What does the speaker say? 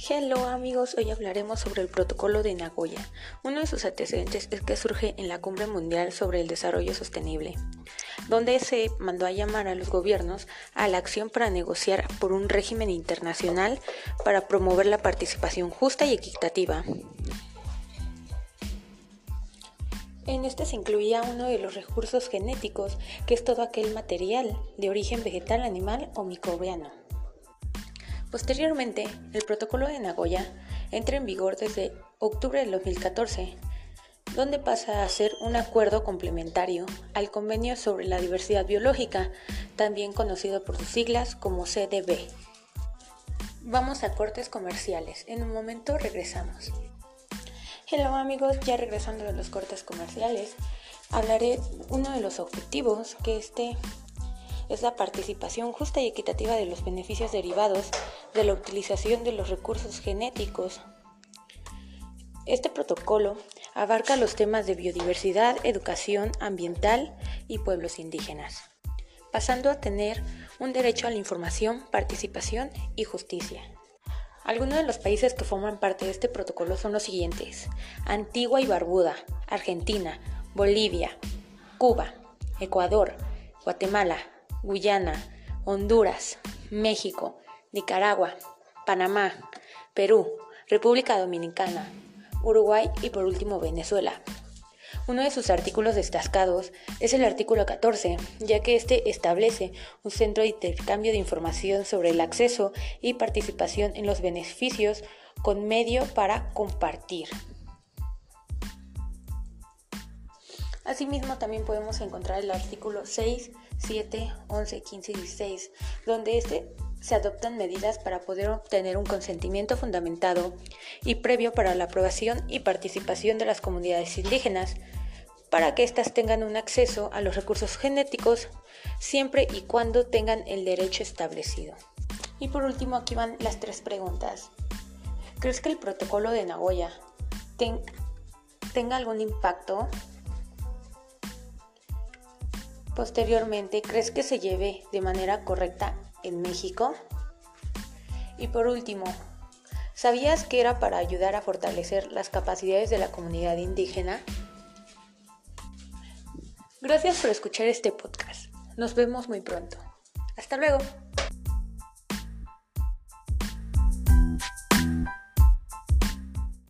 Hello amigos, hoy hablaremos sobre el protocolo de Nagoya. Uno de sus antecedentes es que surge en la Cumbre Mundial sobre el Desarrollo Sostenible, donde se mandó a llamar a los gobiernos a la acción para negociar por un régimen internacional para promover la participación justa y equitativa. En este se incluía uno de los recursos genéticos, que es todo aquel material de origen vegetal, animal o microbiano. Posteriormente, el Protocolo de Nagoya entra en vigor desde octubre del 2014, donde pasa a ser un acuerdo complementario al Convenio sobre la Diversidad Biológica, también conocido por sus siglas como CDB. Vamos a cortes comerciales. En un momento regresamos. Hello amigos, ya regresando de los cortes comerciales, hablaré uno de los objetivos que este es la participación justa y equitativa de los beneficios derivados de la utilización de los recursos genéticos. Este protocolo abarca los temas de biodiversidad, educación ambiental y pueblos indígenas, pasando a tener un derecho a la información, participación y justicia. Algunos de los países que forman parte de este protocolo son los siguientes: Antigua y Barbuda, Argentina, Bolivia, Cuba, Ecuador, Guatemala, Guyana, Honduras, México, Nicaragua, Panamá, Perú, República Dominicana, Uruguay y por último Venezuela. Uno de sus artículos destacados es el artículo 14, ya que este establece un centro de intercambio de información sobre el acceso y participación en los beneficios con medio para compartir. Asimismo, también podemos encontrar el artículo 6, 7, 11, 15 y 16, donde este se adoptan medidas para poder obtener un consentimiento fundamentado y previo para la aprobación y participación de las comunidades indígenas, para que éstas tengan un acceso a los recursos genéticos siempre y cuando tengan el derecho establecido. Y por último, aquí van las tres preguntas. ¿Crees que el protocolo de Nagoya tenga algún impacto Posteriormente, ¿crees que se lleve de manera correcta en México? Y por último, ¿sabías que era para ayudar a fortalecer las capacidades de la comunidad indígena? Gracias por escuchar este podcast. Nos vemos muy pronto. Hasta luego.